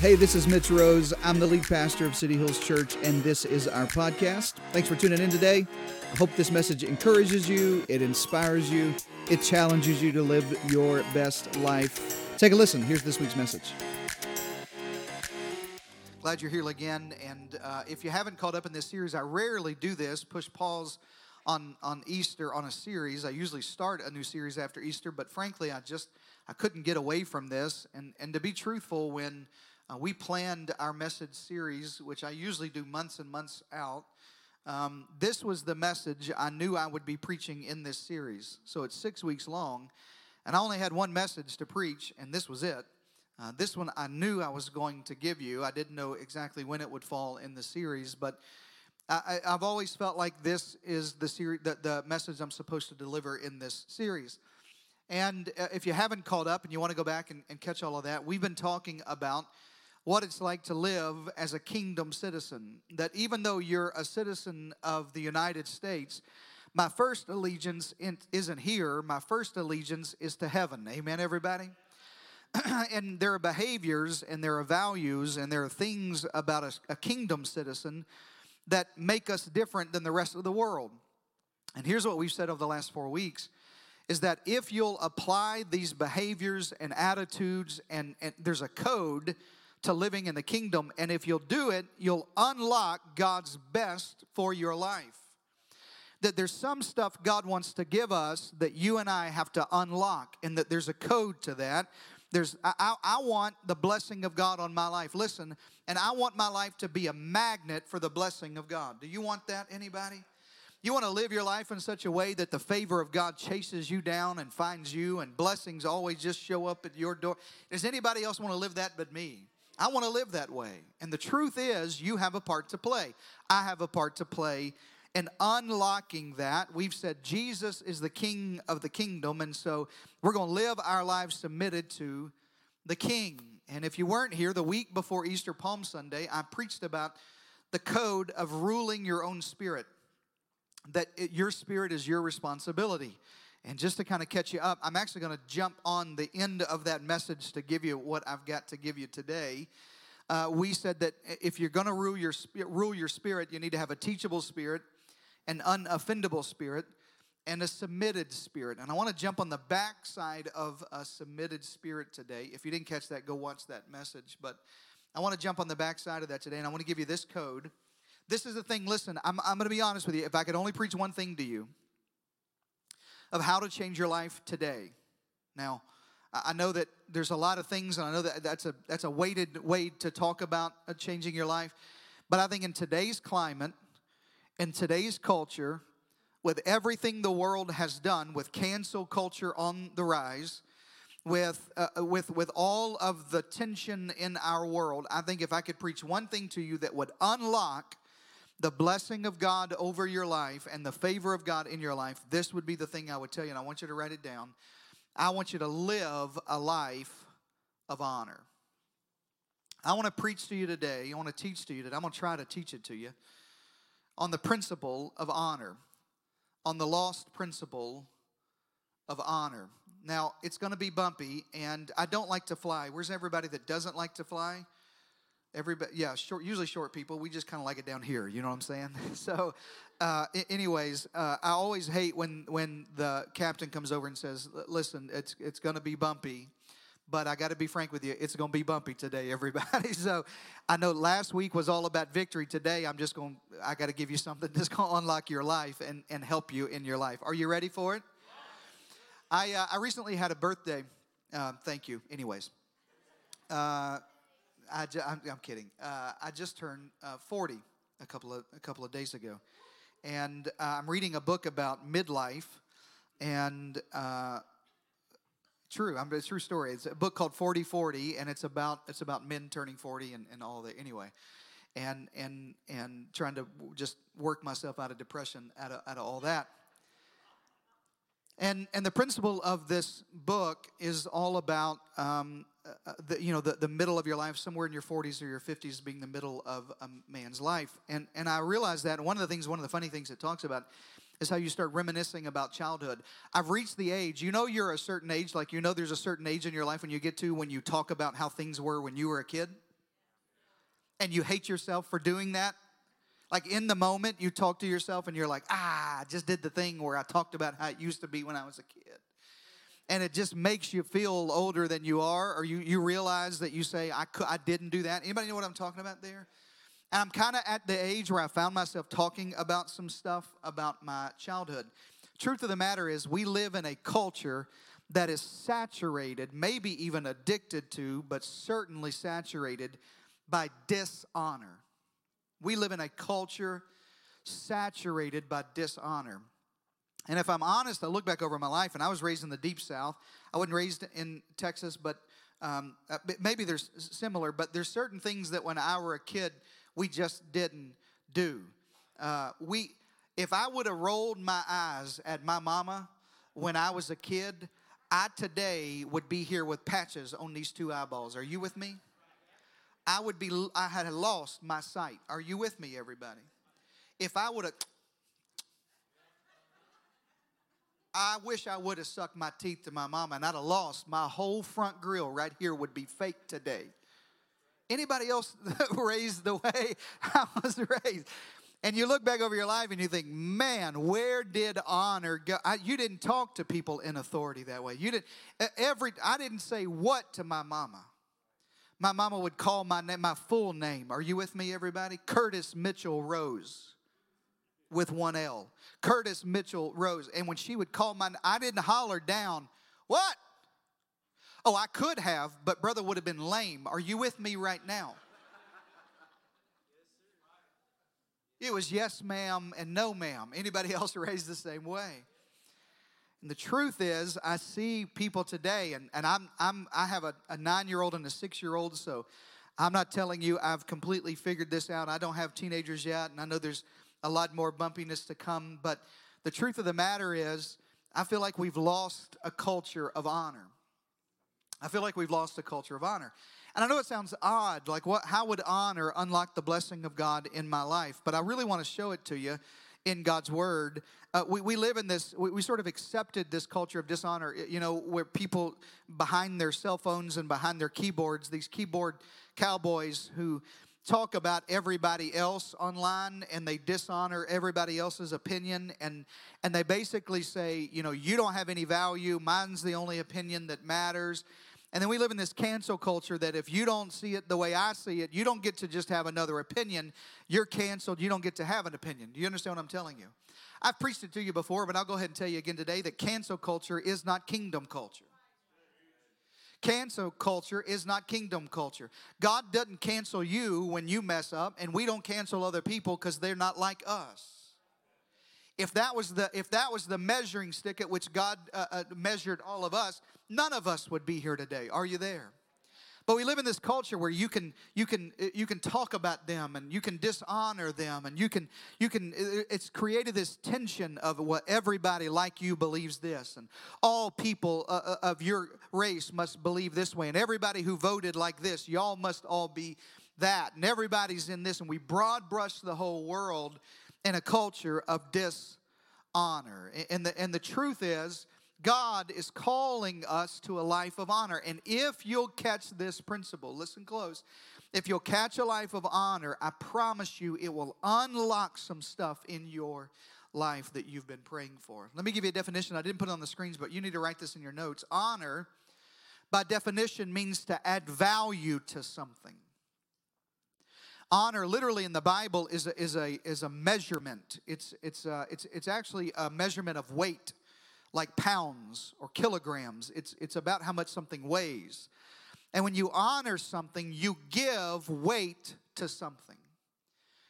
Hey, this is Mitch Rose. I'm the lead pastor of City Hills Church, and this is our podcast. Thanks for tuning in today. I hope this message encourages you, it inspires you, it challenges you to live your best life. Take a listen. Here's this week's message. Glad you're here again. And uh, if you haven't caught up in this series, I rarely do this push pause on, on Easter on a series. I usually start a new series after Easter, but frankly, I just I couldn't get away from this. And, and to be truthful, when uh, we planned our message series, which I usually do months and months out. Um, this was the message I knew I would be preaching in this series. So it's six weeks long, and I only had one message to preach, and this was it. Uh, this one I knew I was going to give you. I didn't know exactly when it would fall in the series, but I, have always felt like this is the series, the, the message I'm supposed to deliver in this series. And uh, if you haven't caught up and you want to go back and, and catch all of that, we've been talking about what it's like to live as a kingdom citizen. That even though you're a citizen of the United States, my first allegiance isn't here. My first allegiance is to heaven. Amen, everybody? and there are behaviors and there are values and there are things about a, a kingdom citizen that make us different than the rest of the world. And here's what we've said over the last four weeks is that if you'll apply these behaviors and attitudes, and, and there's a code to living in the kingdom. And if you'll do it, you'll unlock God's best for your life. That there's some stuff God wants to give us that you and I have to unlock, and that there's a code to that. There's, I, I want the blessing of God on my life. Listen, and I want my life to be a magnet for the blessing of God. Do you want that, anybody? You want to live your life in such a way that the favor of God chases you down and finds you, and blessings always just show up at your door. Does anybody else want to live that but me? I want to live that way. And the truth is, you have a part to play. I have a part to play in unlocking that. We've said Jesus is the king of the kingdom, and so we're going to live our lives submitted to the king. And if you weren't here, the week before Easter Palm Sunday, I preached about the code of ruling your own spirit, that it, your spirit is your responsibility. And just to kind of catch you up, I'm actually going to jump on the end of that message to give you what I've got to give you today. Uh, we said that if you're going to rule your rule your spirit, you need to have a teachable spirit, an unoffendable spirit, and a submitted spirit. And I want to jump on the backside of a submitted spirit today. If you didn't catch that, go watch that message. But I want to jump on the backside of that today, and I want to give you this code. This is the thing. Listen, I'm, I'm going to be honest with you. If I could only preach one thing to you, of how to change your life today. Now, I know that there's a lot of things, and I know that that's a that's a weighted way to talk about uh, changing your life. But I think in today's climate, in today's culture, with everything the world has done, with cancel culture on the rise, with uh, uh, with with all of the tension in our world, I think if I could preach one thing to you that would unlock the blessing of God over your life and the favor of God in your life, this would be the thing I would tell you, and I want you to write it down. I want you to live a life of honor. I want to preach to you today, I want to teach to you today, I'm going to try to teach it to you on the principle of honor, on the lost principle of honor. Now, it's going to be bumpy, and I don't like to fly. Where's everybody that doesn't like to fly? Everybody, yeah, short, usually short people. We just kind of like it down here. You know what I'm saying? so, uh, anyways, uh, I always hate when when the captain comes over and says, "Listen, it's it's going to be bumpy." But I got to be frank with you, it's going to be bumpy today, everybody. so I know last week was all about victory. Today, I'm just going, I got to give you something that's going to unlock your life and, and help you in your life. Are you ready for it? I, uh, I recently had a birthday. Uh, thank you. Anyways, uh, I ju- I'm, I'm kidding. Uh, I just turned uh, 40 a couple of a couple of days ago, and uh, I'm reading a book about midlife, and uh, true, I'm, a true story. It's a book called 40 40, and it's about it's about men turning 40 and, and all that. Anyway, and and and trying to just work myself out of depression out of, out of all that. And, and the principle of this book is all about um, uh, the, you know the, the middle of your life somewhere in your 40s or your 50s being the middle of a man's life. And and i realized that one of the things one of the funny things it talks about is how you start reminiscing about childhood. I've reached the age you know you're a certain age like you know there's a certain age in your life when you get to when you talk about how things were when you were a kid? And you hate yourself for doing that? Like in the moment, you talk to yourself and you're like, ah, I just did the thing where I talked about how it used to be when I was a kid. And it just makes you feel older than you are, or you, you realize that you say, I, could, I didn't do that. Anybody know what I'm talking about there? And I'm kind of at the age where I found myself talking about some stuff about my childhood. Truth of the matter is, we live in a culture that is saturated, maybe even addicted to, but certainly saturated by dishonor. We live in a culture saturated by dishonor. And if I'm honest, I look back over my life, and I was raised in the deep south. I wasn't raised in Texas, but um, uh, maybe there's similar. But there's certain things that when I were a kid, we just didn't do. Uh, we, if I would have rolled my eyes at my mama when I was a kid, I today would be here with patches on these two eyeballs. Are you with me? I would be, I had lost my sight. Are you with me, everybody? If I would have, I wish I would have sucked my teeth to my mama and I'd have lost my whole front grill right here would be fake today. Anybody else raised the way I was raised? And you look back over your life and you think, man, where did honor go? I, you didn't talk to people in authority that way. You didn't every. I didn't say what to my mama. My mama would call my name, my full name. Are you with me, everybody? Curtis Mitchell Rose, with one L. Curtis Mitchell Rose. And when she would call my, I didn't holler down. What? Oh, I could have, but brother would have been lame. Are you with me right now? It was yes, ma'am, and no, ma'am. Anybody else raised the same way? And the truth is, I see people today, and, and I'm, I'm, I have a, a nine year old and a six year old, so I'm not telling you I've completely figured this out. I don't have teenagers yet, and I know there's a lot more bumpiness to come, but the truth of the matter is, I feel like we've lost a culture of honor. I feel like we've lost a culture of honor. And I know it sounds odd, like what how would honor unlock the blessing of God in my life? But I really want to show it to you in God's word. Uh, we, we live in this, we, we sort of accepted this culture of dishonor, you know, where people behind their cell phones and behind their keyboards, these keyboard cowboys who talk about everybody else online and they dishonor everybody else's opinion and and they basically say you know you don't have any value mine's the only opinion that matters and then we live in this cancel culture that if you don't see it the way I see it, you don't get to just have another opinion. You're canceled. You don't get to have an opinion. Do you understand what I'm telling you? I've preached it to you before, but I'll go ahead and tell you again today that cancel culture is not kingdom culture. Cancel culture is not kingdom culture. God doesn't cancel you when you mess up, and we don't cancel other people because they're not like us if that was the if that was the measuring stick at which god uh, uh, measured all of us none of us would be here today. Are you there? But we live in this culture where you can you can uh, you can talk about them and you can dishonor them and you can you can it's created this tension of what everybody like you believes this and all people uh, uh, of your race must believe this way and everybody who voted like this y'all must all be that and everybody's in this and we broad brush the whole world in a culture of dishonor. And the, and the truth is, God is calling us to a life of honor. And if you'll catch this principle, listen close. If you'll catch a life of honor, I promise you it will unlock some stuff in your life that you've been praying for. Let me give you a definition. I didn't put it on the screens, but you need to write this in your notes. Honor, by definition, means to add value to something. Honor, literally in the Bible, is a, is a, is a measurement. It's, it's, uh, it's, it's actually a measurement of weight, like pounds or kilograms. It's, it's about how much something weighs. And when you honor something, you give weight to something.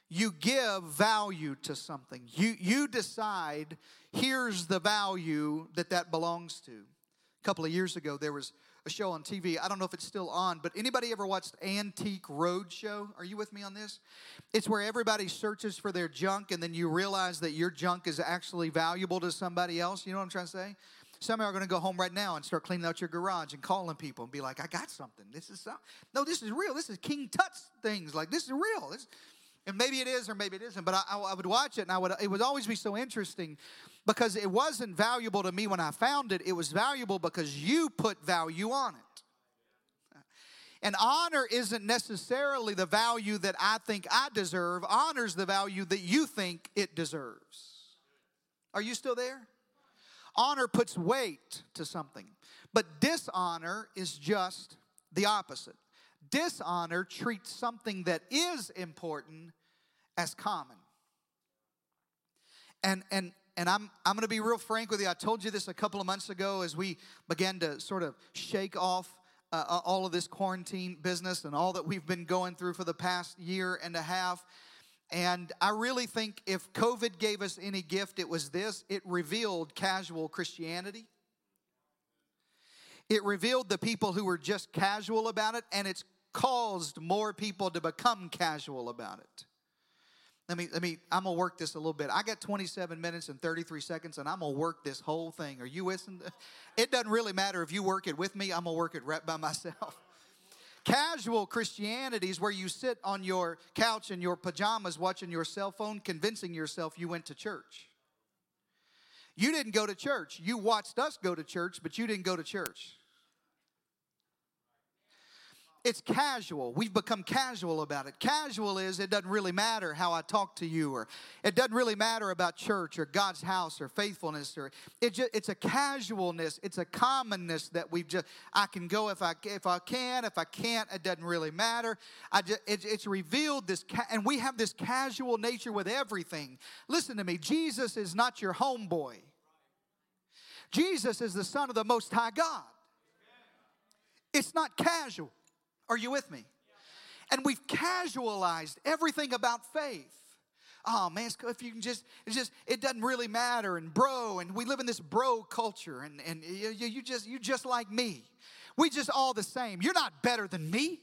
You give value to something. You, you decide, here's the value that that belongs to. A couple of years ago, there was a show on TV. I don't know if it's still on, but anybody ever watched Antique Roadshow? Are you with me on this? It's where everybody searches for their junk and then you realize that your junk is actually valuable to somebody else. You know what I'm trying to say? Some are going to go home right now and start cleaning out your garage and calling people and be like, I got something. This is something. No, this is real. This is King Tut's things. Like, this is real. This, and maybe it is or maybe it isn't, but I, I, would watch it and I would, it would always be so interesting because it wasn't valuable to me when I found it. It was valuable because you put value on it. And honor isn't necessarily the value that I think I deserve, honor's the value that you think it deserves. Are you still there? Honor puts weight to something, but dishonor is just the opposite. Dishonor treats something that is important as common. And, and, and I'm, I'm going to be real frank with you. I told you this a couple of months ago as we began to sort of shake off uh, all of this quarantine business and all that we've been going through for the past year and a half. And I really think if COVID gave us any gift, it was this it revealed casual Christianity. It revealed the people who were just casual about it, and it's caused more people to become casual about it. Let me, let me, I'm gonna work this a little bit. I got 27 minutes and 33 seconds, and I'm gonna work this whole thing. Are you listening? It doesn't really matter if you work it with me, I'm gonna work it right by myself. Casual Christianity is where you sit on your couch in your pajamas watching your cell phone, convincing yourself you went to church. You didn't go to church. You watched us go to church, but you didn't go to church. It's casual. We've become casual about it. Casual is it doesn't really matter how I talk to you, or it doesn't really matter about church or God's house or faithfulness, or it just, it's a casualness. It's a commonness that we've just. I can go if I if I can, if I can't, it doesn't really matter. I just it, it's revealed this, and we have this casual nature with everything. Listen to me. Jesus is not your homeboy. Jesus is the Son of the Most High God. It's not casual. Are you with me? And we've casualized everything about faith. Oh man, if you can just, it's just, it doesn't really matter. And bro, and we live in this bro culture, and, and you, you just, you just like me. We just all the same. You're not better than me.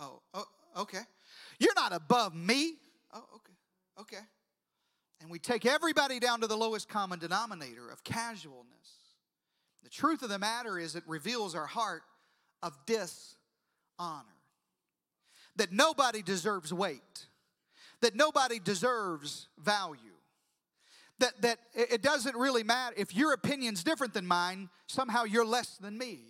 Oh, oh, okay. You're not above me. Oh, okay, okay. And we take everybody down to the lowest common denominator of casualness. The truth of the matter is, it reveals our heart of dis honor. That nobody deserves weight, that nobody deserves value. That, that it doesn't really matter if your opinion's different than mine, somehow you're less than me.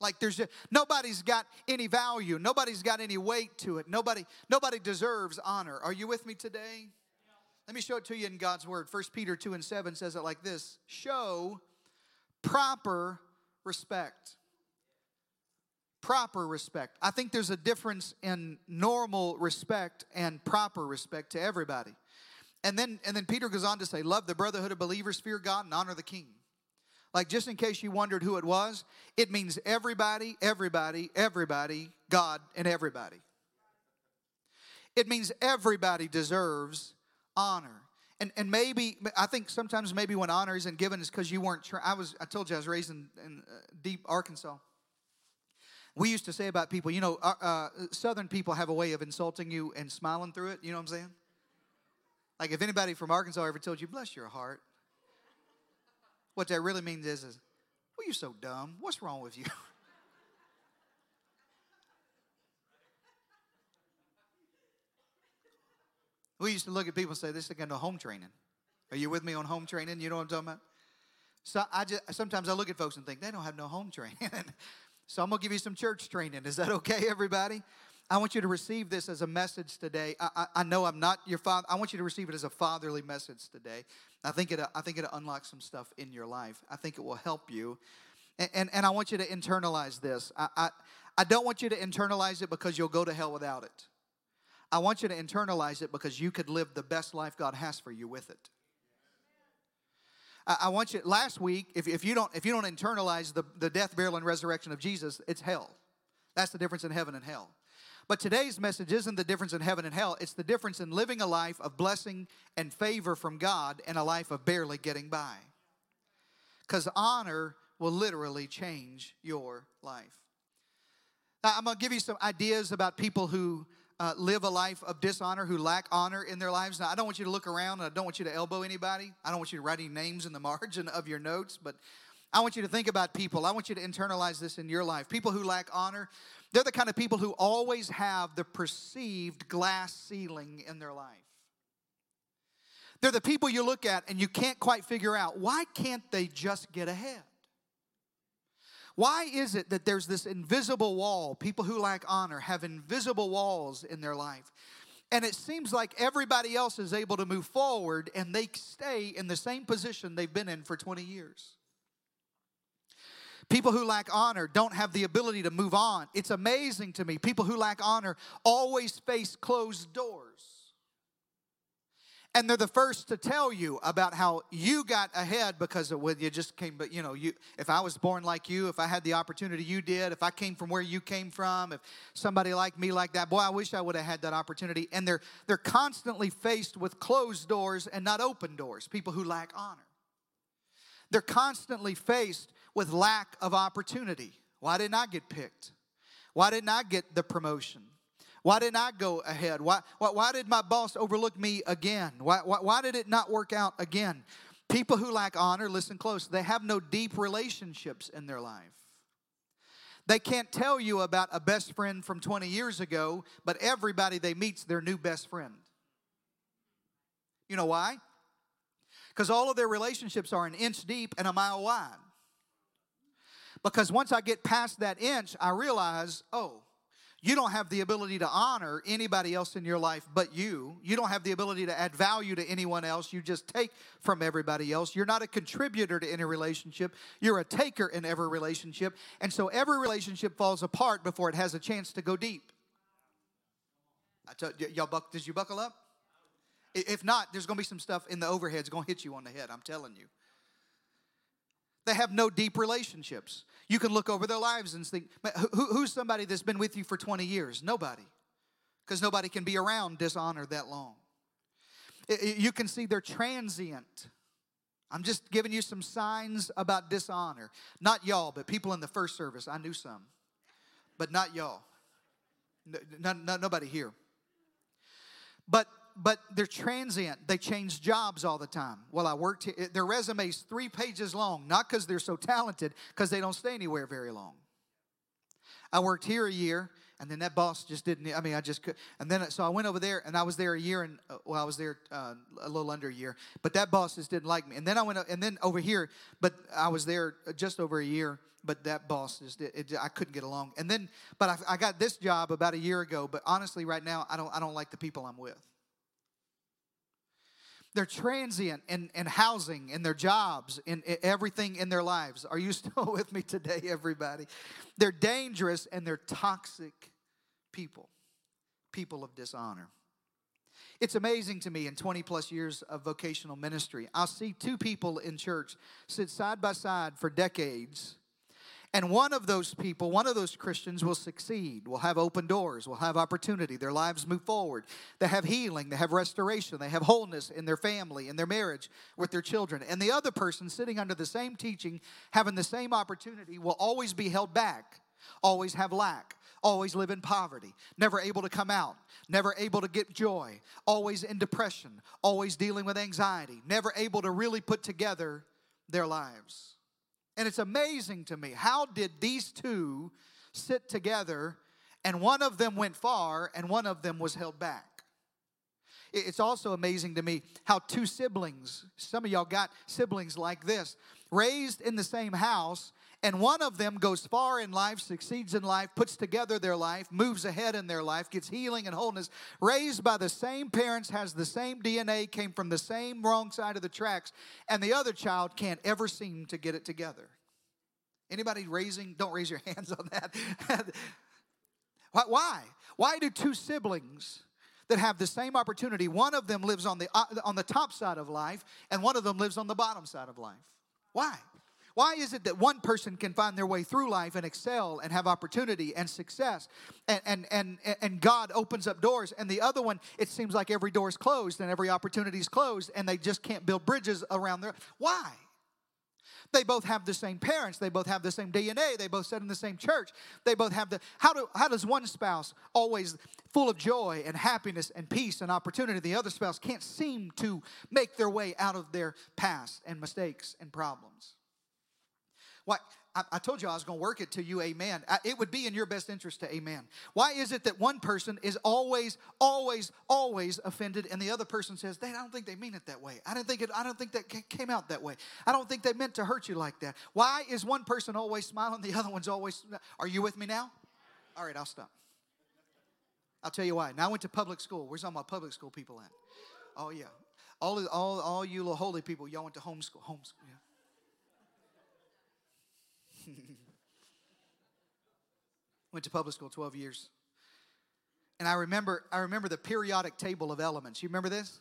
Like there's just, nobody's got any value, nobody's got any weight to it. Nobody nobody deserves honor. Are you with me today? Let me show it to you in God's word. 1 Peter 2 and 7 says it like this Show proper respect proper respect. I think there's a difference in normal respect and proper respect to everybody. And then and then Peter goes on to say, love the brotherhood of believers, fear God, and honor the king. Like just in case you wondered who it was, it means everybody, everybody, everybody, God, and everybody. It means everybody deserves honor. And, and maybe I think sometimes maybe when honor isn't given is because you weren't. Tra- I was I told you I was raised in, in uh, deep Arkansas, we used to say about people, you know, uh, uh, Southern people have a way of insulting you and smiling through it. You know what I'm saying? Like if anybody from Arkansas ever told you, bless your heart, what that really means is, is well, you're so dumb. What's wrong with you? we used to look at people and say, this is going to home training. Are you with me on home training? You know what I'm talking about? So I just sometimes I look at folks and think they don't have no home training. So I'm going to give you some church training. Is that okay, everybody? I want you to receive this as a message today. I, I, I, know I'm not your father. I want you to receive it as a fatherly message today. I think it. I think it unlocks some stuff in your life. I think it will help you, and and, and I want you to internalize this. I, I I don't want you to internalize it because you'll go to hell without it. I want you to internalize it because you could live the best life God has for you with it. I, want you last week, if, if you don't if you don't internalize the, the death, burial, and resurrection of Jesus, it's hell. That's the difference in heaven and hell. But today's message isn't the difference in heaven and hell, it's the difference in living a life of blessing and favor from God and a life of barely getting by. Because honor will literally change your life. Now, I'm going to give you some ideas about people who uh, live a life of dishonor, who lack honor in their lives. Now, I don't want you to look around and I don't want you to elbow anybody. I don't want you to write any names in the margin of your notes, but I want you to think about people. I want you to internalize this in your life. People who lack honor, they're the kind of people who always have the perceived glass ceiling in their life. They're the people you look at and you can't quite figure out why can't they just get ahead? Why is it that there's this invisible wall? People who lack honor have invisible walls in their life. And it seems like everybody else is able to move forward and they stay in the same position they've been in for 20 years. People who lack honor don't have the ability to move on. It's amazing to me. People who lack honor always face closed doors and they're the first to tell you about how you got ahead because of when you just came but you know you if i was born like you if i had the opportunity you did if i came from where you came from if somebody like me like that boy i wish i would have had that opportunity. And they're they're constantly faced with closed doors and not open doors people who lack honor. They're constantly faced with lack of opportunity. Why didn't i get picked? Why didn't i get the promotion why didn't I go ahead? Why, why, why did my boss overlook me again? Why, why, why did it not work out again? People who lack honor, listen close, they have no deep relationships in their life. They can't tell you about a best friend from 20 years ago, but everybody they meet's their new best friend. You know why? Because all of their relationships are an inch deep and a mile wide. Because once I get past that inch, I realize, oh, you don't have the ability to honor anybody else in your life but you. You don't have the ability to add value to anyone else. You just take from everybody else. You're not a contributor to any relationship. You're a taker in every relationship. And so every relationship falls apart before it has a chance to go deep. I told y'all, buck, did you buckle up? If not, there's going to be some stuff in the overheads going to hit you on the head. I'm telling you. They have no deep relationships. You can look over their lives and think, who, who's somebody that's been with you for 20 years? Nobody. Because nobody can be around dishonor that long. You can see they're transient. I'm just giving you some signs about dishonor. Not y'all, but people in the first service. I knew some, but not y'all. No, no, nobody here. But but they're transient. They change jobs all the time. Well, I worked here. Their resume's three pages long, not because they're so talented, because they don't stay anywhere very long. I worked here a year, and then that boss just didn't. I mean, I just could. And then so I went over there, and I was there a year, and uh, well, I was there uh, a little under a year. But that boss just didn't like me. And then I went, and then over here, but I was there just over a year. But that boss just, I couldn't get along. And then, but I, I got this job about a year ago. But honestly, right now, I don't, I don't like the people I'm with. They're transient in, in housing, in their jobs, in, in everything in their lives. Are you still with me today, everybody? They're dangerous and they're toxic people, people of dishonor. It's amazing to me in 20 plus years of vocational ministry, I'll see two people in church sit side by side for decades and one of those people, one of those Christians will succeed, will have open doors, will have opportunity. Their lives move forward. They have healing, they have restoration, they have wholeness in their family, in their marriage, with their children. And the other person sitting under the same teaching, having the same opportunity, will always be held back, always have lack, always live in poverty, never able to come out, never able to get joy, always in depression, always dealing with anxiety, never able to really put together their lives. And it's amazing to me how did these two sit together and one of them went far and one of them was held back? It's also amazing to me how two siblings, some of y'all got siblings like this, raised in the same house, and one of them goes far in life, succeeds in life, puts together their life, moves ahead in their life, gets healing and wholeness, raised by the same parents, has the same DNA, came from the same wrong side of the tracks, and the other child can't ever seem to get it together. Anybody raising, don't raise your hands on that. Why? Why do two siblings that have the same opportunity, one of them lives on the, uh, on the top side of life and one of them lives on the bottom side of life? Why? Why is it that one person can find their way through life and excel and have opportunity and success and, and, and, and God opens up doors and the other one, it seems like every door is closed and every opportunity is closed and they just can't build bridges around there? Why? They both have the same parents. They both have the same DNA. They both sit in the same church. They both have the. How, do, how does one spouse always full of joy and happiness and peace and opportunity? The other spouse can't seem to make their way out of their past and mistakes and problems. Why? I, told you I was going to work it to you, amen. It would be in your best interest to amen. Why is it that one person is always, always, always offended and the other person says, I don't think they mean it that way. I didn't think it, I don't think that came out that way. I don't think they meant to hurt you like that. Why is one person always smiling, the other one's always, are you with me now? All right, I'll stop. I'll tell you why. Now I went to public school. Where's all my public school people at? Oh, yeah. All, all, all you little holy people, y'all went to homeschool. Homeschool, yeah. Went to public school 12 years. And I remember, I remember the periodic table of elements. You remember this?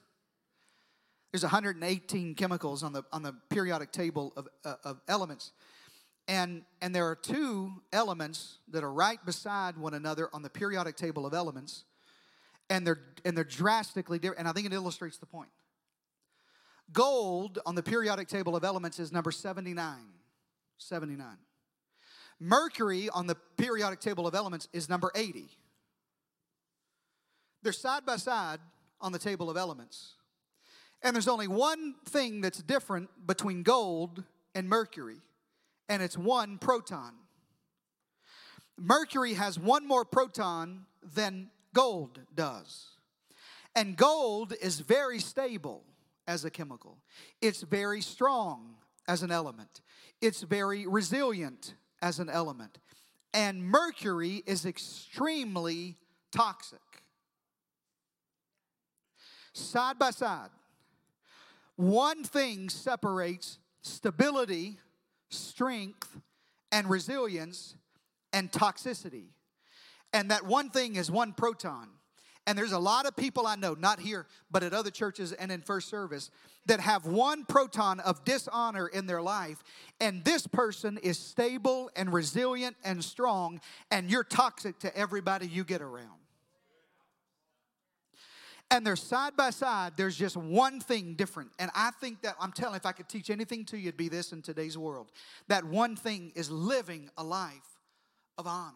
There's 118 chemicals on the, on the periodic table of, uh, of elements. And, and there are two elements that are right beside one another on the periodic table of elements. And they're, and they're drastically different. And I think it illustrates the point. Gold on the periodic table of elements is number 79. 79. Mercury on the periodic table of elements is number 80. They're side by side on the table of elements. And there's only one thing that's different between gold and mercury, and it's one proton. Mercury has one more proton than gold does. And gold is very stable as a chemical, it's very strong as an element, it's very resilient as an element. And mercury is extremely toxic. Side by side, one thing separates stability, strength, and resilience and toxicity. And that one thing is one proton. And there's a lot of people I know, not here, but at other churches and in first service, that have one proton of dishonor in their life. And this person is stable and resilient and strong, and you're toxic to everybody you get around. And they're side by side, there's just one thing different. And I think that, I'm telling, if I could teach anything to you, it'd be this in today's world. That one thing is living a life of honor,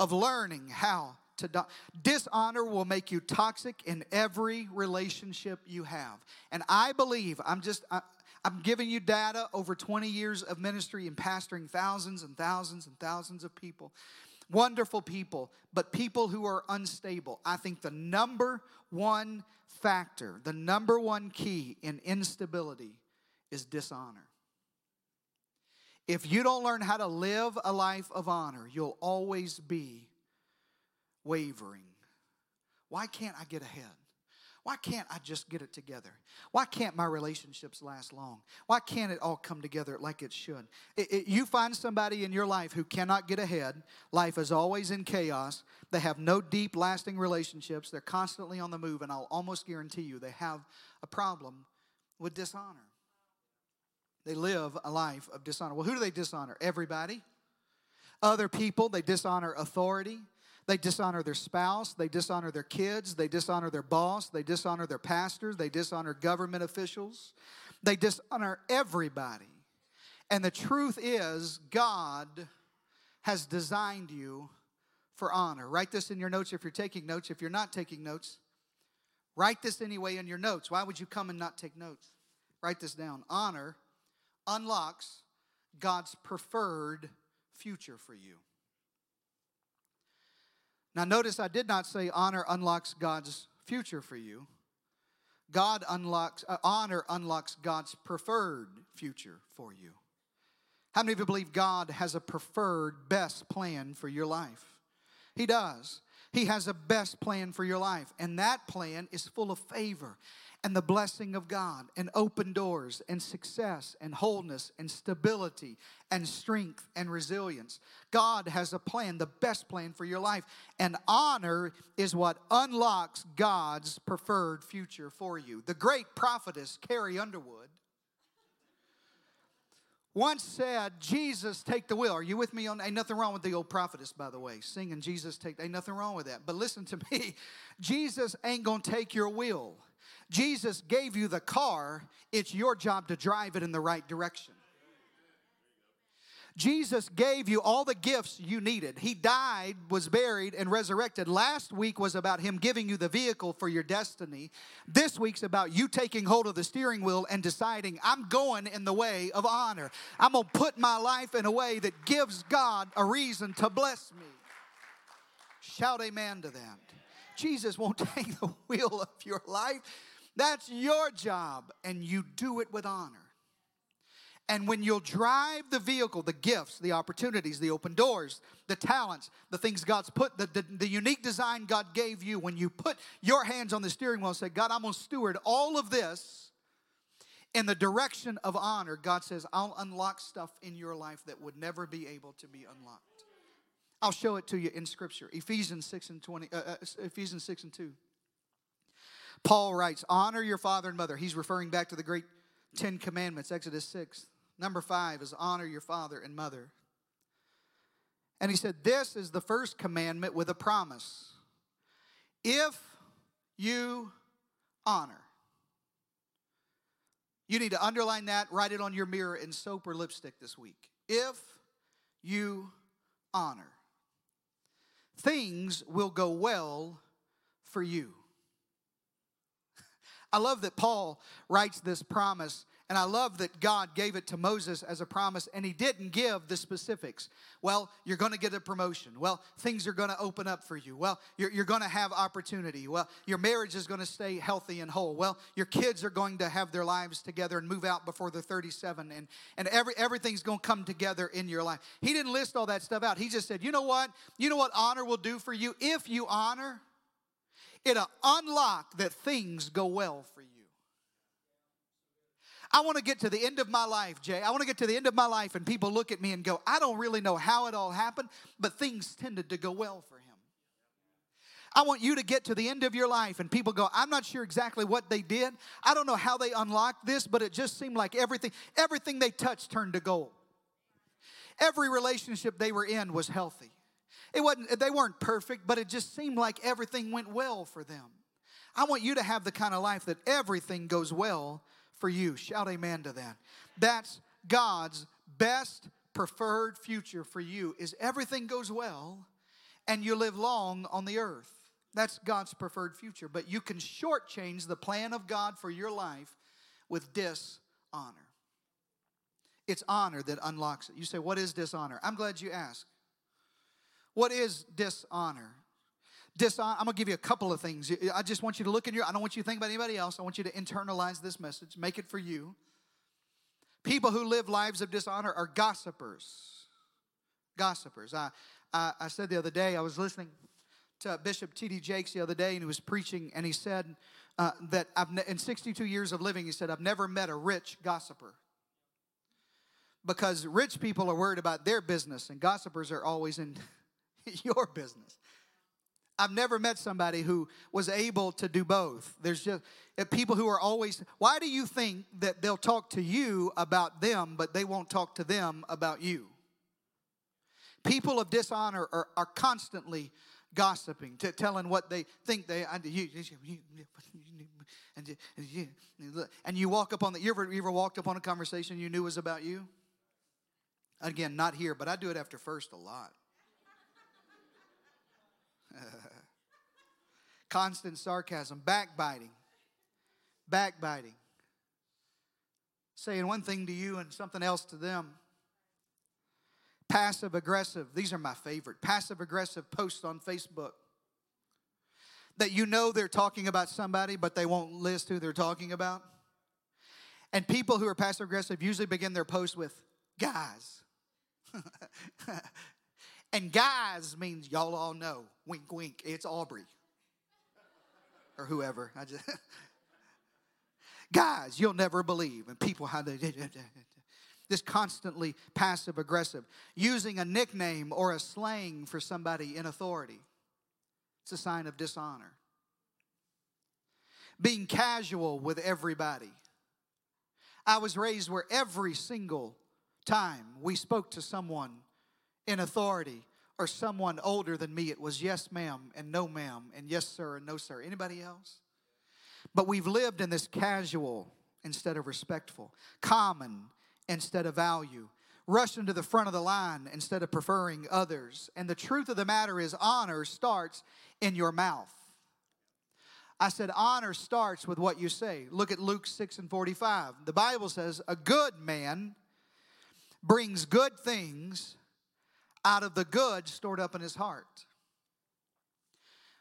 of learning how to do- dishonor will make you toxic in every relationship you have. And I believe, I'm just, I, I'm giving you data over 20 years of ministry and pastoring thousands and thousands and thousands of people. Wonderful people, but people who are unstable. I think the number one factor, the number one key in instability is dishonor. If you don't learn how to live a life of honor, you'll always be wavering. Why can't I get ahead? Why can't I just get it together? Why can't my relationships last long? Why can't it all come together like it should? It, it, you find somebody in your life who cannot get ahead, life is always in chaos, they have no deep, lasting relationships, they're constantly on the move, and I'll almost guarantee you they have a problem with dishonor. They live a life of dishonor. Well, who do they dishonor? Everybody. Other people, they dishonor authority. They dishonor their spouse, they dishonor their kids, they dishonor their boss, they dishonor their pastors, they dishonor government officials, they dishonor everybody. And the truth is, God has designed you for honor. Write this in your notes if you're taking notes. If you're not taking notes, write this anyway in your notes. Why would you come and not take notes? Write this down. Honor unlocks God's preferred future for you. Now, notice I did not say honor unlocks God's future for you. God unlocks, uh, honor unlocks God's preferred future for you. How many of you believe God has a preferred, best plan for your life? He does. He has a best plan for your life, and that plan is full of favor and the blessing of God and open doors and success and wholeness and stability and strength and resilience. God has a plan, the best plan for your life. And honor is what unlocks God's preferred future for you. The great prophetess, Carrie Underwood, once said, Jesus, take the wheel. Are you with me on? Ain't nothing wrong with the old prophetess, by the way, singing Jesus, take. Ain't nothing wrong with that. But listen to me, Jesus ain't gonna take your wheel. Jesus gave you the car, it's your job to drive it in the right direction. Jesus gave you all the gifts you needed. He died, was buried, and resurrected. Last week was about Him giving you the vehicle for your destiny. This week's about you taking hold of the steering wheel and deciding, I'm going in the way of honor. I'm going to put my life in a way that gives God a reason to bless me. Shout amen to that. Jesus won't take the wheel of your life. That's your job, and you do it with honor. And when you'll drive the vehicle, the gifts, the opportunities, the open doors, the talents, the things God's put, the, the, the, unique design God gave you, when you put your hands on the steering wheel and say, God, I'm going to steward all of this in the direction of honor, God says, I'll unlock stuff in your life that would never be able to be unlocked. I'll show it to you in Scripture. Ephesians 6 and 20, uh, uh, Ephesians 6 and 2. Paul writes, Honor your father and mother. He's referring back to the great Ten Commandments, Exodus 6. Number five is honor your father and mother. And he said, This is the first commandment with a promise. If you honor, you need to underline that, write it on your mirror in soap or lipstick this week. If you honor, things will go well for you. I love that Paul writes this promise and I love that God gave it to Moses as a promise, and he didn't give the specifics. Well, you're going to get a promotion. Well, things are going to open up for you. Well, you're, you're going to have opportunity. Well, your marriage is going to stay healthy and whole. Well, your kids are going to have their lives together and move out before they're 37, and, and every, everything's going to come together in your life. He didn't list all that stuff out. He just said, you know what? You know what honor will do for you? If you honor, it'll unlock that things go well for you. I want to get to the end of my life, Jay. I want to get to the end of my life, and people look at me and go, I don't really know how it all happened, but things tended to go well for him. I want you to get to the end of your life, and people go, I'm not sure exactly what they did. I don't know how they unlocked this, but it just seemed like everything, everything they touched turned to gold. Every relationship they were in was healthy. It wasn't, they weren't perfect, but it just seemed like everything went well for them. I want you to have the kind of life that everything goes well for you. Shout amen to that. That's God's best preferred future for you is everything goes well and you live long on the earth. That's God's preferred future. But you can shortchange the plan of God for your life with dishonor. It's honor that unlocks it. You say, What is dishonor? I'm glad you asked. What is dishonor? dishonor. I'm going to give you a couple of things. I just want you to look in your, I don't want you to think about anybody else. I want you to internalize this message, make it for you. People who live lives of dishonor are gossipers. Gossipers. I, I, I said the other day, I was listening to Bishop T.D. Jakes the other day, and he was preaching, and he said uh, that I've ne- in 62 years of living, he said, I've never met a rich gossiper. Because rich people are worried about their business, and gossipers are always in your business. I've never met somebody who was able to do both. There's just uh, people who are always, why do you think that they'll talk to you about them, but they won't talk to them about you? People of dishonor are, are constantly gossiping, t- telling what they think they, and, you, and you walk up on the, you ever, you ever walked up on a conversation you knew was about you? Again, not here, but I do it after first a lot. Constant sarcasm, backbiting, backbiting. Saying one thing to you and something else to them. Passive aggressive, these are my favorite. Passive aggressive posts on Facebook that you know they're talking about somebody, but they won't list who they're talking about. And people who are passive aggressive usually begin their post with guys. and guys means y'all all know. Wink, wink. It's Aubrey or whoever. I just guys, you'll never believe, and people how they this constantly passive aggressive, using a nickname or a slang for somebody in authority. It's a sign of dishonor. Being casual with everybody. I was raised where every single time we spoke to someone in authority, or someone older than me, it was yes, ma'am, and no, ma'am, and yes, sir, and no, sir. Anybody else? But we've lived in this casual instead of respectful, common instead of value, rushing to the front of the line instead of preferring others. And the truth of the matter is, honor starts in your mouth. I said, honor starts with what you say. Look at Luke 6 and 45. The Bible says, a good man brings good things out of the good stored up in his heart.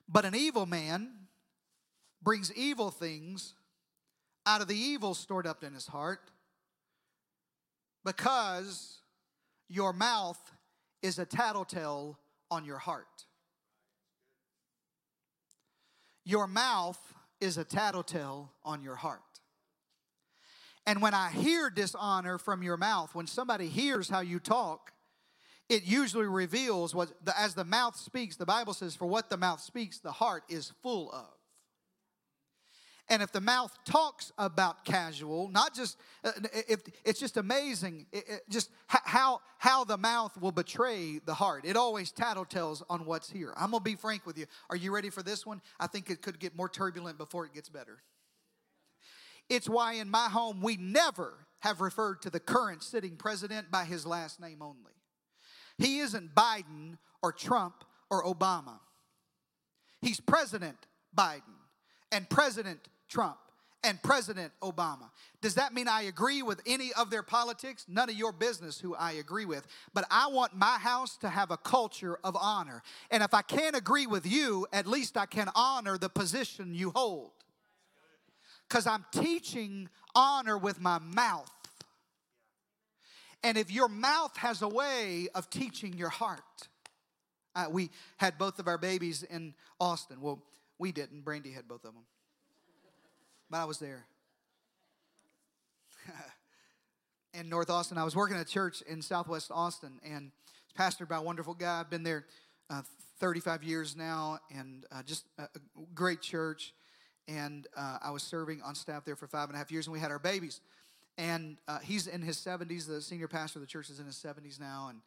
But an evil man brings evil things out of the evil stored up in his heart because your mouth is a tattletale on your heart. Your mouth is a tattletale on your heart. And when I hear dishonor from your mouth, when somebody hears how you talk, it usually reveals what, as the mouth speaks, the Bible says, for what the mouth speaks, the heart is full of. And if the mouth talks about casual, not just, uh, if it's just amazing, it, it just how how the mouth will betray the heart. It always tattletales on what's here. I'm gonna be frank with you. Are you ready for this one? I think it could get more turbulent before it gets better. It's why in my home we never have referred to the current sitting president by his last name only. He isn't Biden or Trump or Obama. He's President Biden and President Trump and President Obama. Does that mean I agree with any of their politics? None of your business who I agree with. But I want my house to have a culture of honor. And if I can't agree with you, at least I can honor the position you hold. Because I'm teaching honor with my mouth. And if your mouth has a way of teaching your heart, uh, we had both of our babies in Austin. Well, we didn't. Brandy had both of them but I was there. in North Austin, I was working at a church in Southwest Austin, and it's pastored by a wonderful guy. I've been there uh, 35 years now, and uh, just a, great church. And uh, I was serving on staff there for five and a half years, and we had our babies. And uh, he's in his 70s. The senior pastor of the church is in his 70s now, and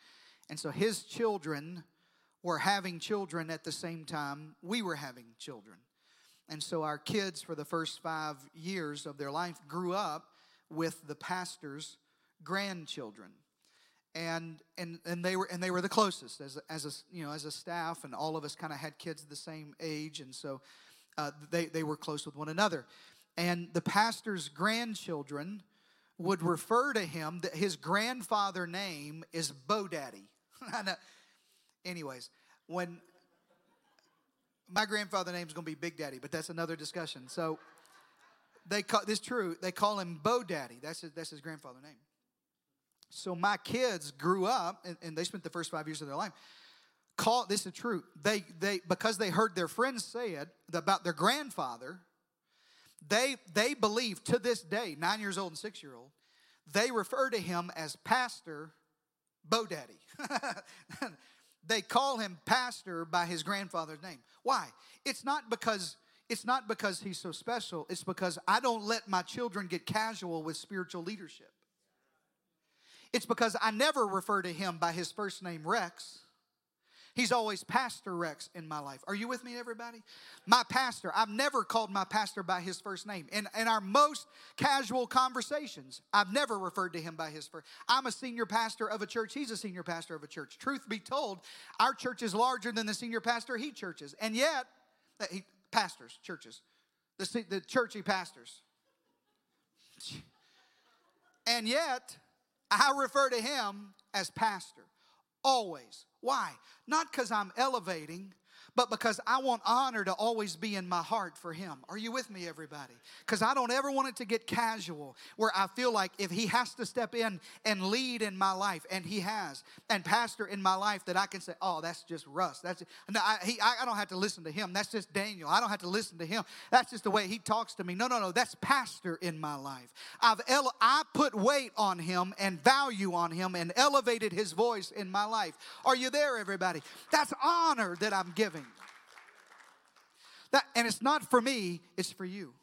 and so his children were having children at the same time we were having children. And so our kids, for the first five years of their life, grew up with the pastor's grandchildren. And, and, and they were and they were the closest as as a you know as a staff and all of us kind of had kids the same age and so uh, they they were close with one another and the pastor's grandchildren would refer to him that his grandfather name is Bo Daddy. Anyways, when my grandfather name is going to be Big Daddy, but that's another discussion. So they call this true. They call him Bo Daddy. That's his, that's his grandfather name. So my kids grew up, and, and they spent the first five years of their life. Call this is true. They they because they heard their friends say it about their grandfather. They they believe to this day, nine years old and six year old, they refer to him as Pastor Bo Daddy. they call him pastor by his grandfather's name. Why? It's not because it's not because he's so special. It's because I don't let my children get casual with spiritual leadership. It's because I never refer to him by his first name Rex. He's always Pastor Rex in my life. Are you with me, everybody? My pastor, I've never called my pastor by his first name. In, in our most casual conversations, I've never referred to him by his first. I'm a senior pastor of a church. He's a senior pastor of a church. Truth be told, our church is larger than the senior pastor he churches. And yet, uh, he, pastors, churches, the, the church he pastors. And yet, I refer to him as pastor. Always. Why? Not because I'm elevating, but because I want honor to always be in my heart for him. Are you with me, everybody? Because I don't ever want it to get casual where I feel like if he has to step in and lead in my life, and he has, and pastor in my life, that I can say, oh, that's just Russ. That's no, I, he, I don't have to listen to him. That's just Daniel. I don't have to listen to him. That's just the way he talks to me. No, no, no. That's pastor in my life. I've ele- I put weight on him and value on him and elevated his voice in my life. Are you there, everybody? That's honor that I'm giving. That, and it's not for me, it's for you.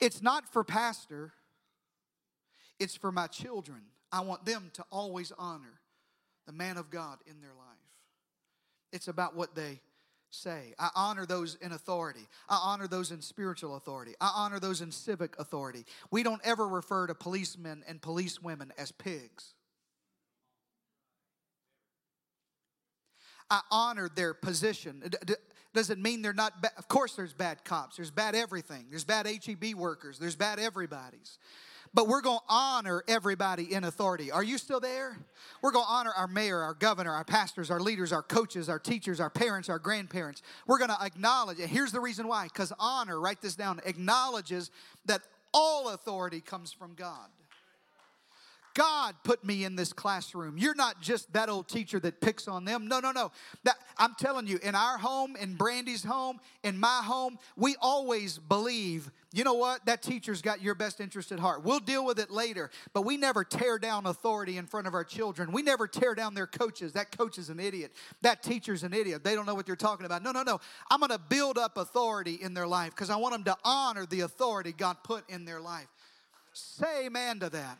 It's not for pastor, it's for my children. I want them to always honor the man of God in their life. It's about what they say. I honor those in authority. I honor those in spiritual authority. I honor those in civic authority. We don't ever refer to policemen and policewomen as pigs. I honor their position. Does it mean they're not? Of course, there's bad cops. There's bad everything. There's bad HEB workers. There's bad everybody's. But we're going to honor everybody in authority. Are you still there? We're going to honor our mayor, our governor, our pastors, our leaders, our coaches, our teachers, our parents, our grandparents. We're going to acknowledge, and here's the reason why because honor, write this down, acknowledges that all authority comes from God. God put me in this classroom. You're not just that old teacher that picks on them. No, no, no. That, I'm telling you, in our home, in Brandy's home, in my home, we always believe, you know what? That teacher's got your best interest at heart. We'll deal with it later, but we never tear down authority in front of our children. We never tear down their coaches. That coach is an idiot. That teacher's an idiot. They don't know what they're talking about. No, no, no. I'm going to build up authority in their life because I want them to honor the authority God put in their life. Say amen to that.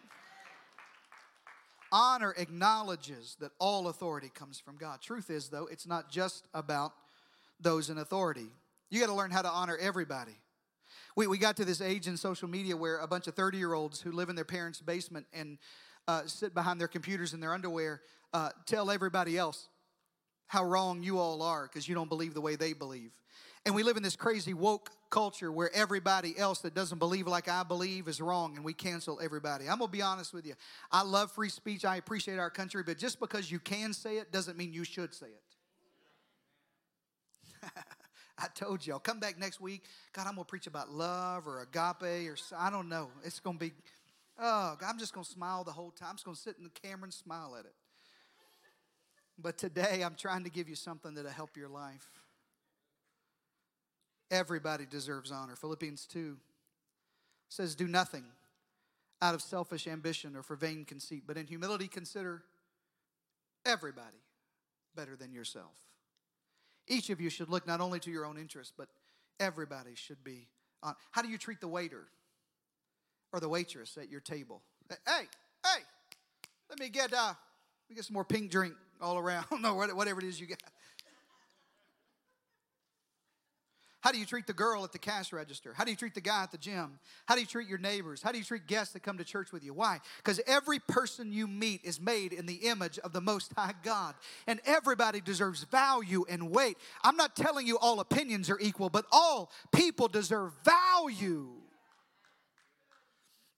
Honor acknowledges that all authority comes from God. Truth is, though, it's not just about those in authority. You got to learn how to honor everybody. We, we got to this age in social media where a bunch of 30 year olds who live in their parents' basement and uh, sit behind their computers in their underwear uh, tell everybody else how wrong you all are because you don't believe the way they believe. And we live in this crazy woke culture where everybody else that doesn't believe like I believe is wrong and we cancel everybody. I'm going to be honest with you. I love free speech. I appreciate our country, but just because you can say it doesn't mean you should say it. I told you, I'll come back next week. God, I'm going to preach about love or agape or I don't know. It's going to be, oh, I'm just going to smile the whole time. I'm just going to sit in the camera and smile at it. But today, I'm trying to give you something that'll help your life. Everybody deserves honor. Philippians 2 says, Do nothing out of selfish ambition or for vain conceit, but in humility consider everybody better than yourself. Each of you should look not only to your own interest, but everybody should be on. How do you treat the waiter or the waitress at your table? Hey, hey, let me get uh, let me get some more pink drink all around. no, whatever it is you got. How do you treat the girl at the cash register? How do you treat the guy at the gym? How do you treat your neighbors? How do you treat guests that come to church with you? Why? Because every person you meet is made in the image of the Most High God. And everybody deserves value and weight. I'm not telling you all opinions are equal, but all people deserve value.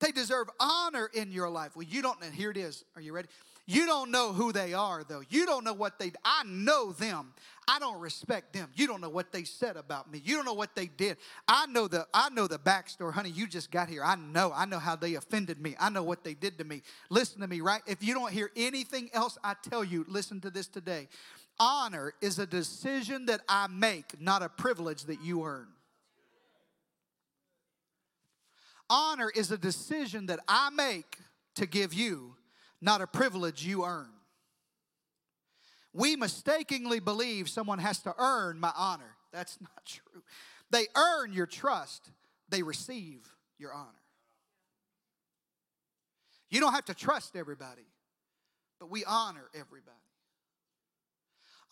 They deserve honor in your life. Well, you don't, and here it is. Are you ready? You don't know who they are, though. You don't know what they. I know them. I don't respect them. You don't know what they said about me. You don't know what they did. I know the. I know the backstory, honey. You just got here. I know. I know how they offended me. I know what they did to me. Listen to me, right? If you don't hear anything else I tell you, listen to this today. Honor is a decision that I make, not a privilege that you earn. Honor is a decision that I make to give you not a privilege you earn. We mistakenly believe someone has to earn my honor. That's not true. They earn your trust, they receive your honor. You don't have to trust everybody, but we honor everybody.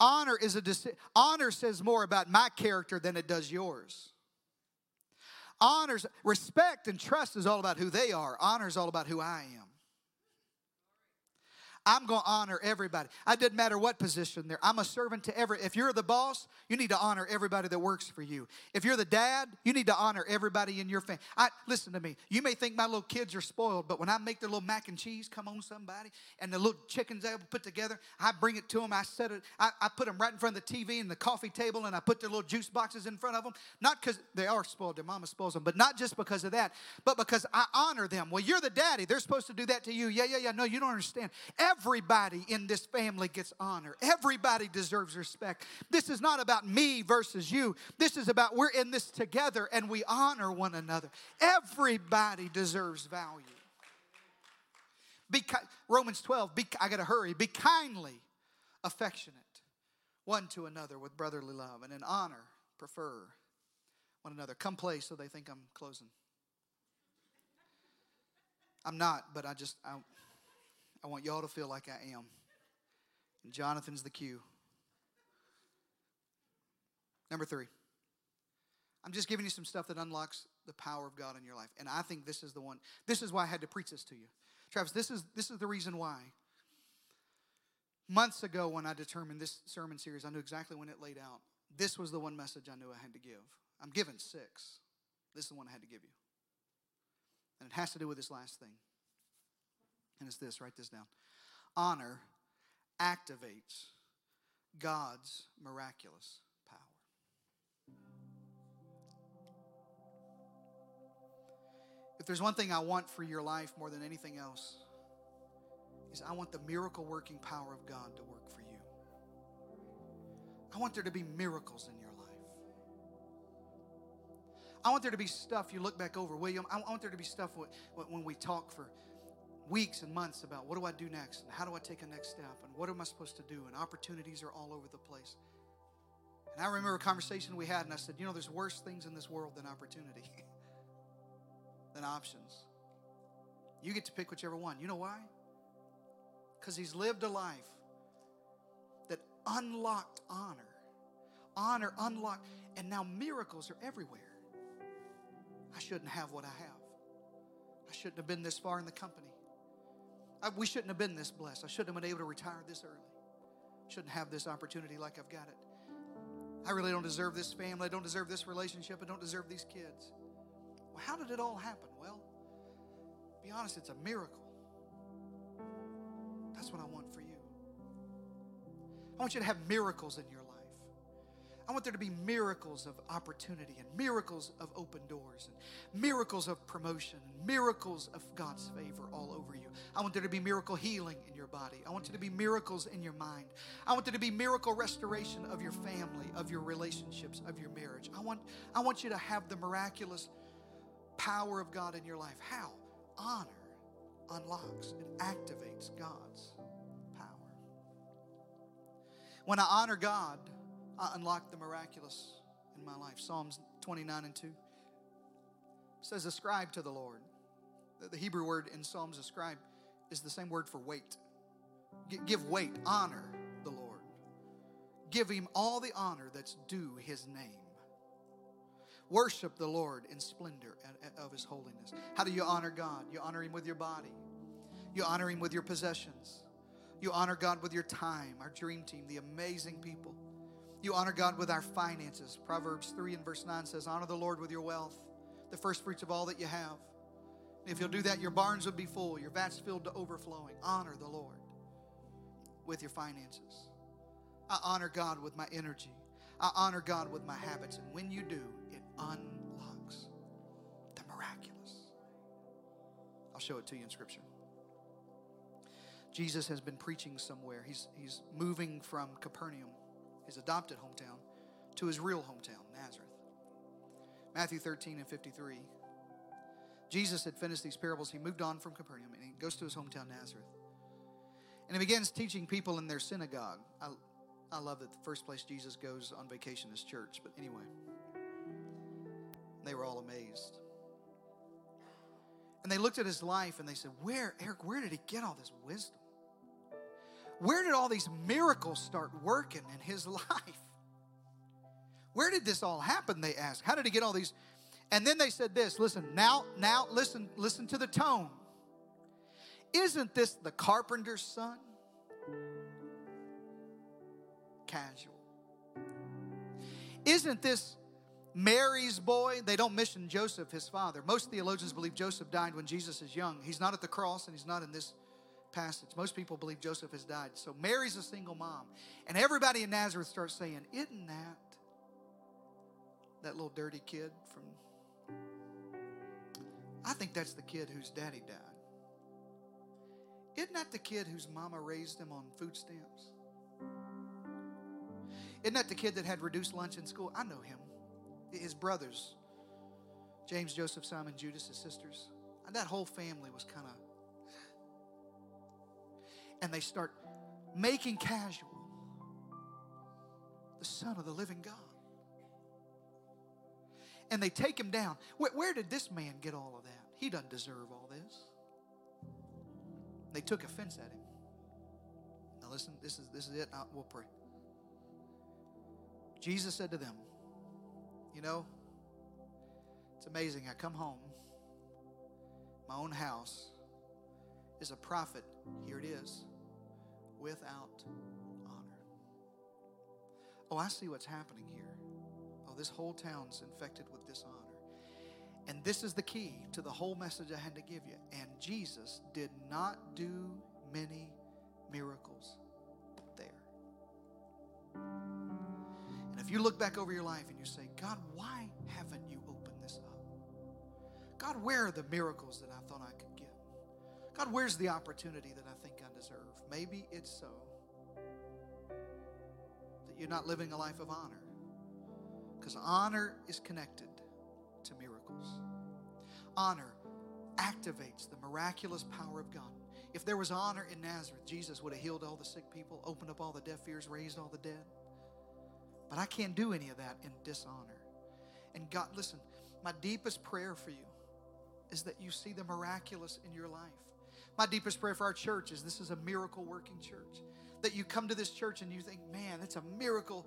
Honor is a deci- honor says more about my character than it does yours. Honors respect and trust is all about who they are. Honor is all about who I am. I'm going to honor everybody. I didn't matter what position they're. I'm a servant to every. If you're the boss, you need to honor everybody that works for you. If you're the dad, you need to honor everybody in your family. I listen to me. You may think my little kids are spoiled, but when I make their little mac and cheese, come on somebody, and the little chickens they put together, I bring it to them. I set it. I, I put them right in front of the TV and the coffee table, and I put their little juice boxes in front of them. Not because they are spoiled, their mama spoils them, but not just because of that, but because I honor them. Well, you're the daddy. They're supposed to do that to you. Yeah, yeah, yeah. No, you don't understand. Every Everybody in this family gets honor. Everybody deserves respect. This is not about me versus you. This is about we're in this together and we honor one another. Everybody deserves value. Be ki- Romans 12, be, I gotta hurry. Be kindly affectionate one to another with brotherly love and in honor prefer one another. Come play so they think I'm closing. I'm not, but I just, I, I want y'all to feel like I am. And Jonathan's the cue. Number three, I'm just giving you some stuff that unlocks the power of God in your life. And I think this is the one. This is why I had to preach this to you. Travis, this is, this is the reason why. months ago when I determined this sermon series, I knew exactly when it laid out. This was the one message I knew I had to give. I'm given six. This is the one I had to give you. And it has to do with this last thing. And it's this write this down. Honor activates God's miraculous power. If there's one thing I want for your life more than anything else, is I want the miracle working power of God to work for you. I want there to be miracles in your life. I want there to be stuff you look back over, William. I want there to be stuff when we talk for weeks and months about what do I do next and how do I take a next step and what am I supposed to do and opportunities are all over the place. And I remember a conversation we had and I said, you know, there's worse things in this world than opportunity, than options. You get to pick whichever one. You know why? Because he's lived a life that unlocked honor. Honor unlocked, and now miracles are everywhere. I shouldn't have what I have. I shouldn't have been this far in the company. I, we shouldn't have been this blessed. I shouldn't have been able to retire this early. Shouldn't have this opportunity like I've got it. I really don't deserve this family. I don't deserve this relationship. I don't deserve these kids. Well, how did it all happen? Well, be honest, it's a miracle. That's what I want for you. I want you to have miracles in your. I want there to be miracles of opportunity and miracles of open doors and miracles of promotion and miracles of God's favor all over you. I want there to be miracle healing in your body. I want there to be miracles in your mind. I want there to be miracle restoration of your family, of your relationships, of your marriage. I want, I want you to have the miraculous power of God in your life. How? Honor unlocks and activates God's power. When I honor God, I unlock the miraculous in my life. Psalms 29 and 2 says, Ascribe to the Lord. The Hebrew word in Psalms, ascribe, is the same word for weight. Give weight, honor the Lord. Give him all the honor that's due his name. Worship the Lord in splendor of his holiness. How do you honor God? You honor him with your body, you honor him with your possessions, you honor God with your time, our dream team, the amazing people. You honor God with our finances. Proverbs 3 and verse 9 says, Honor the Lord with your wealth, the first fruits of all that you have. If you'll do that, your barns will be full, your vats filled to overflowing. Honor the Lord with your finances. I honor God with my energy. I honor God with my habits. And when you do, it unlocks the miraculous. I'll show it to you in Scripture. Jesus has been preaching somewhere. He's, he's moving from Capernaum his adopted hometown, to his real hometown, Nazareth. Matthew 13 and 53. Jesus had finished these parables. He moved on from Capernaum and he goes to his hometown, Nazareth. And he begins teaching people in their synagogue. I, I love that the first place Jesus goes on vacation is church, but anyway, they were all amazed. And they looked at his life and they said, Where, Eric, where did he get all this wisdom? Where did all these miracles start working in his life? Where did this all happen? They asked. How did he get all these? And then they said this listen, now, now, listen, listen to the tone. Isn't this the carpenter's son? Casual. Isn't this Mary's boy? They don't mention Joseph, his father. Most theologians believe Joseph died when Jesus is young. He's not at the cross and he's not in this passage. Most people believe Joseph has died. So Mary's a single mom. And everybody in Nazareth starts saying, Isn't that that little dirty kid from. I think that's the kid whose daddy died. Isn't that the kid whose mama raised him on food stamps? Isn't that the kid that had reduced lunch in school? I know him. His brothers, James, Joseph, Simon, Judas, his sisters. And that whole family was kind of and they start making casual the Son of the living God. And they take him down. Where, where, did this man get all of that? He doesn't deserve all this. They took offense at him. Now listen, this is this is it. we'll pray. Jesus said to them, You know, it's amazing. I come home, my own house is a prophet. Here it is without honor. Oh, I see what's happening here. Oh, this whole town's infected with dishonor. And this is the key to the whole message I had to give you. And Jesus did not do many miracles there. And if you look back over your life and you say, God, why haven't you opened this up? God, where are the miracles that I thought I could? God, where's the opportunity that I think I deserve? Maybe it's so that you're not living a life of honor. Because honor is connected to miracles. Honor activates the miraculous power of God. If there was honor in Nazareth, Jesus would have healed all the sick people, opened up all the deaf ears, raised all the dead. But I can't do any of that in dishonor. And God, listen, my deepest prayer for you is that you see the miraculous in your life. My deepest prayer for our church is this is a miracle working church. That you come to this church and you think, man, it's a miracle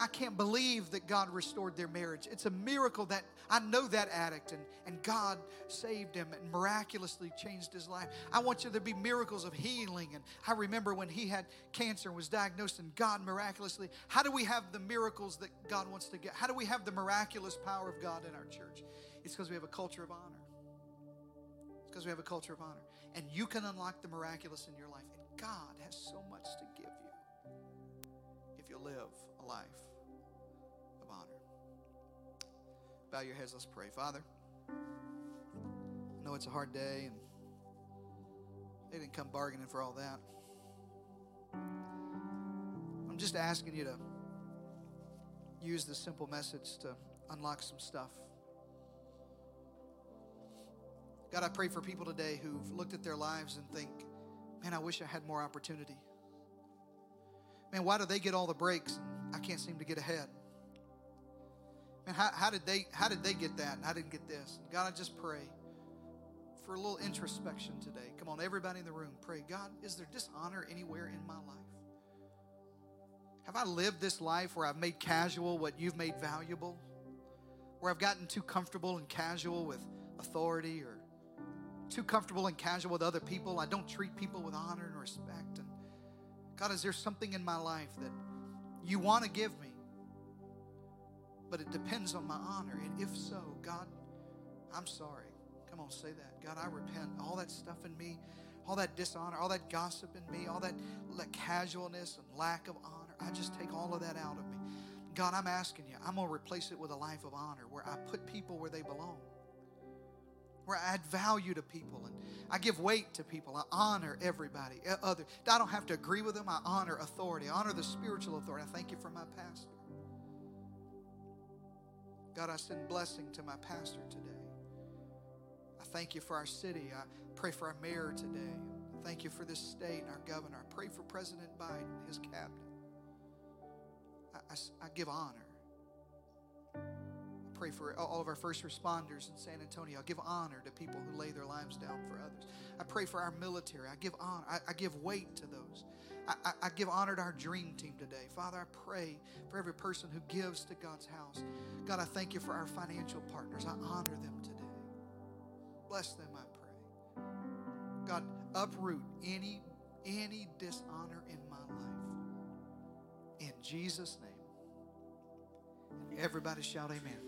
I can't believe that God restored their marriage. It's a miracle that I know that addict and, and God saved him and miraculously changed his life. I want you to be miracles of healing. And I remember when he had cancer and was diagnosed and God miraculously. How do we have the miracles that God wants to get? How do we have the miraculous power of God in our church? It's because we have a culture of honor. Because we have a culture of honor. And you can unlock the miraculous in your life. And God has so much to give you if you live a life of honor. Bow your heads, let's pray. Father, I know it's a hard day and they didn't come bargaining for all that. I'm just asking you to use this simple message to unlock some stuff. God, I pray for people today who've looked at their lives and think, man, I wish I had more opportunity. Man, why do they get all the breaks and I can't seem to get ahead? Man, how, how did they how did they get that and I didn't get this? God, I just pray for a little introspection today. Come on, everybody in the room, pray. God, is there dishonor anywhere in my life? Have I lived this life where I've made casual what you've made valuable? Where I've gotten too comfortable and casual with authority or too comfortable and casual with other people? I don't treat people with honor and respect. And God, is there something in my life that you want to give me? But it depends on my honor. And if so, God, I'm sorry. Come on, say that. God, I repent. All that stuff in me, all that dishonor, all that gossip in me, all that, casualness and lack of honor, I just take all of that out of me. God, I'm asking you, I'm going to replace it with a life of honor where I put people where they belong where I add value to people and I give weight to people. I honor everybody. Other, I don't have to agree with them. I honor authority. I honor the spiritual authority. I thank you for my pastor. God, I send blessing to my pastor today. I thank you for our city. I pray for our mayor today. I thank you for this state and our governor. I pray for President Biden his cabinet. I, I, I give honor pray for all of our first responders in San Antonio. I give honor to people who lay their lives down for others. I pray for our military. I give honor. I, I give weight to those. I, I, I, give honor to our dream team today. Father, I pray for every person who gives to God's house. God, I thank you for our financial partners. I honor them today. Bless them, I pray. God, uproot any any dishonor in my life. In Jesus' name. Everybody shout amen.